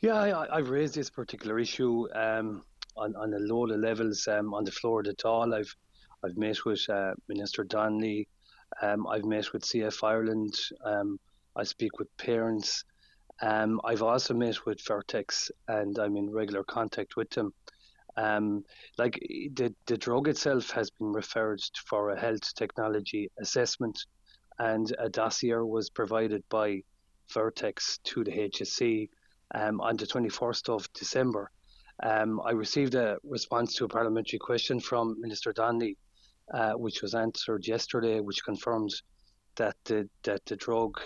Yeah, I, have raised this particular issue um, on, on a lot of levels um, on the floor of the Dáil. I've I've met with uh, Minister Donnelly. Um, I've met with CF Ireland. Um, I speak with parents. Um, I've also met with Vertex, and I'm in regular contact with them. Um, like the the drug itself has been referred for a health technology assessment, and a dossier was provided by Vertex to the HSE um, on the 21st of December. Um, I received a response to a parliamentary question from Minister Donnelly, uh, which was answered yesterday, which confirmed that the that the drug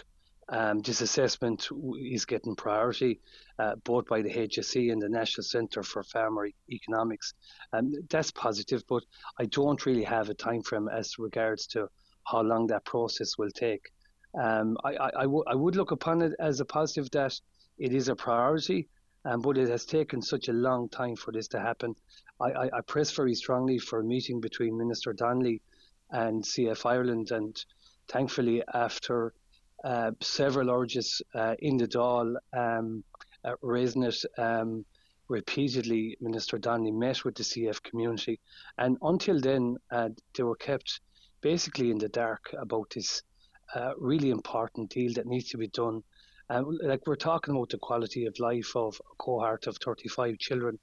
um, this assessment is getting priority uh, both by the HSE and the National Centre for Farmer Economics. Um, that's positive, but I don't really have a time frame as regards to how long that process will take. Um, I, I, I, w- I would look upon it as a positive that it is a priority, um, but it has taken such a long time for this to happen. I, I, I press very strongly for a meeting between Minister Donnelly and CF Ireland, and thankfully, after uh, several urges uh, in the Dáil um, uh, raising it um, repeatedly, Minister Donnelly met with the CF community, and until then, uh, they were kept basically in the dark about this uh, really important deal that needs to be done um, like we're talking about the quality of life of a cohort of 35 children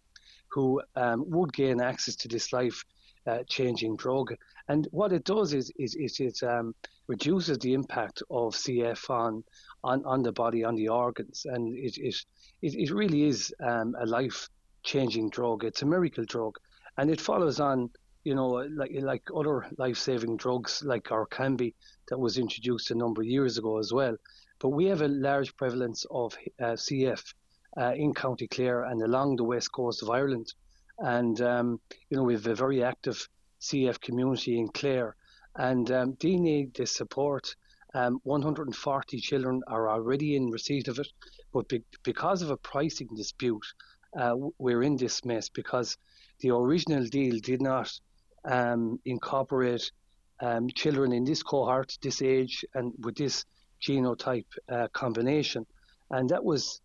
who um, would gain access to this life uh, changing drug. And what it does is, is, is it um, reduces the impact of CF on, on, on the body, on the organs. And it, it, it, really is um, a life changing drug. It's a miracle drug. And it follows on, you know, like, like other life saving drugs like Orkambi that was introduced a number of years ago as well. But we have a large prevalence of uh, CF uh, in County Clare and along the west coast of Ireland. And, um, you know, we have a very active CF community in Clare. And um, they need this support. Um, 140 children are already in receipt of it. But be- because of a pricing dispute, uh, we're in this mess because the original deal did not um, incorporate um, children in this cohort, this age, and with this genotype uh, combination, and that was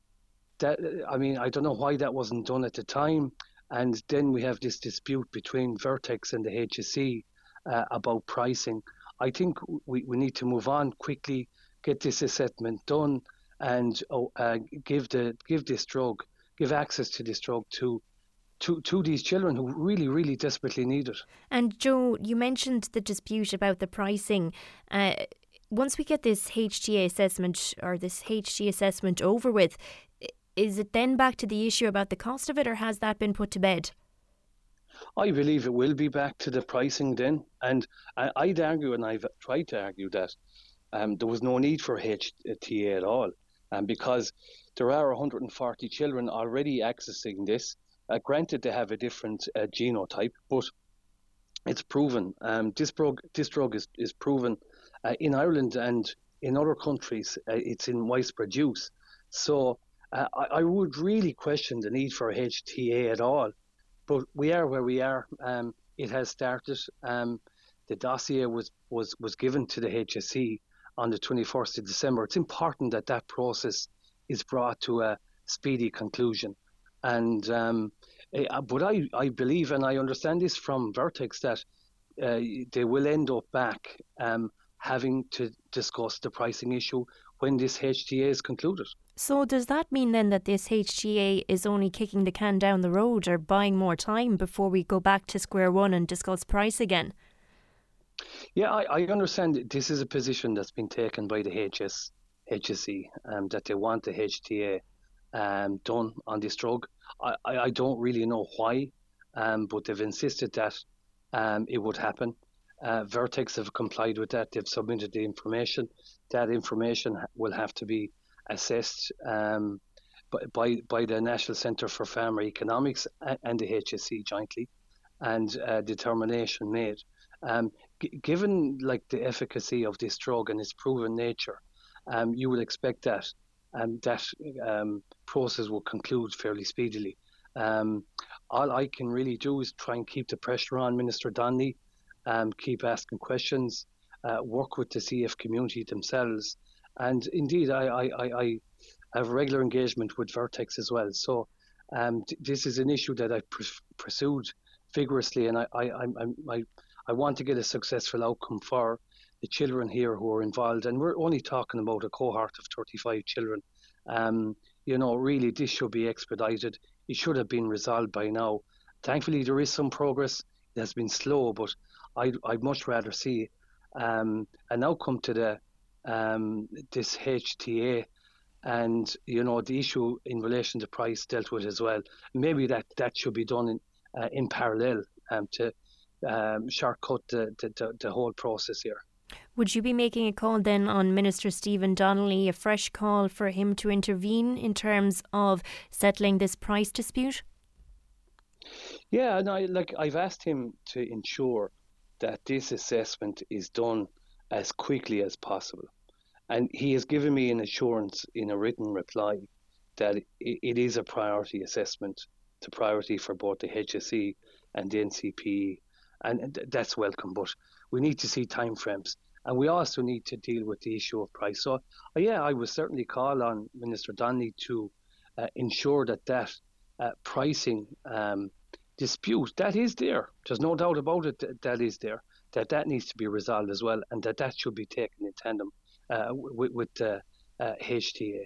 that. I mean, I don't know why that wasn't done at the time. And then we have this dispute between Vertex and the HSE uh, about pricing. I think we, we need to move on quickly, get this assessment done, and oh, uh, give the give this drug, give access to this drug to to, to these children who really, really desperately need it. And Joe, you mentioned the dispute about the pricing. Uh, once we get this HTA assessment or this HG assessment over with, is it then back to the issue about the cost of it, or has that been put to bed? I believe it will be back to the pricing then, and I'd argue, and I've tried to argue that um, there was no need for HTA at all, um, because there are 140 children already accessing this. Uh, granted, they have a different uh, genotype, but it's proven. Um, this drug, this drug is, is proven uh, in Ireland and in other countries, uh, it's in widespread use. So uh, I, I, would really question the need for HTA at all. But we are where we are. Um, it has started. Um, the dossier was, was, was given to the HSE on the 21st of December. It's important that that process is brought to a speedy conclusion. And um, eh, but I, I believe and I understand this from Vertex that uh, they will end up back um, having to discuss the pricing issue when this HTA is concluded. So, does that mean then that this HTA is only kicking the can down the road or buying more time before we go back to square one and discuss price again? Yeah, I, I understand this is a position that's been taken by the HS, HSE um, that they want the HTA um, done on this drug. I, I, don't really know why, um, but they've insisted that um, it would happen. Uh, Vertex have complied with that. They've submitted the information. That information will have to be assessed um, by, by the National Centre for Pharmacoeconomics and the HSE jointly, and uh, determination made. Um, g- given like the efficacy of this drug and its proven nature, um, you would expect that um, that um, process will conclude fairly speedily. Um, all I can really do is try and keep the pressure on Minister Donnelly um, keep asking questions, uh, work with the CF community themselves. And indeed, I, I, I, I have regular engagement with Vertex as well. So um, this is an issue that I've pr- pursued vigorously, and I, I, I, I, I want to get a successful outcome for the children here who are involved. And we're only talking about a cohort of 35 children. Um, you know, really, this should be expedited. It should have been resolved by now. Thankfully, there is some progress. It has been slow, but I'd, I'd much rather see um, an outcome to the um, this HTA and you know the issue in relation to price dealt with as well. Maybe that that should be done in uh, in parallel um, to um, shortcut the, the, the whole process here. Would you be making a call then on Minister Stephen Donnelly, a fresh call for him to intervene in terms of settling this price dispute? Yeah, no, like I've asked him to ensure that this assessment is done as quickly as possible. And he has given me an assurance in a written reply that it is a priority assessment, the priority for both the HSE and the NCP, and that's welcome. But we need to see timeframes, and we also need to deal with the issue of price. So, uh, yeah, I would certainly call on Minister Donnelly to uh, ensure that that uh, pricing um, dispute that is there. There's no doubt about it that, that is there. That that needs to be resolved as well, and that that should be taken in tandem uh, with, with uh, HTA.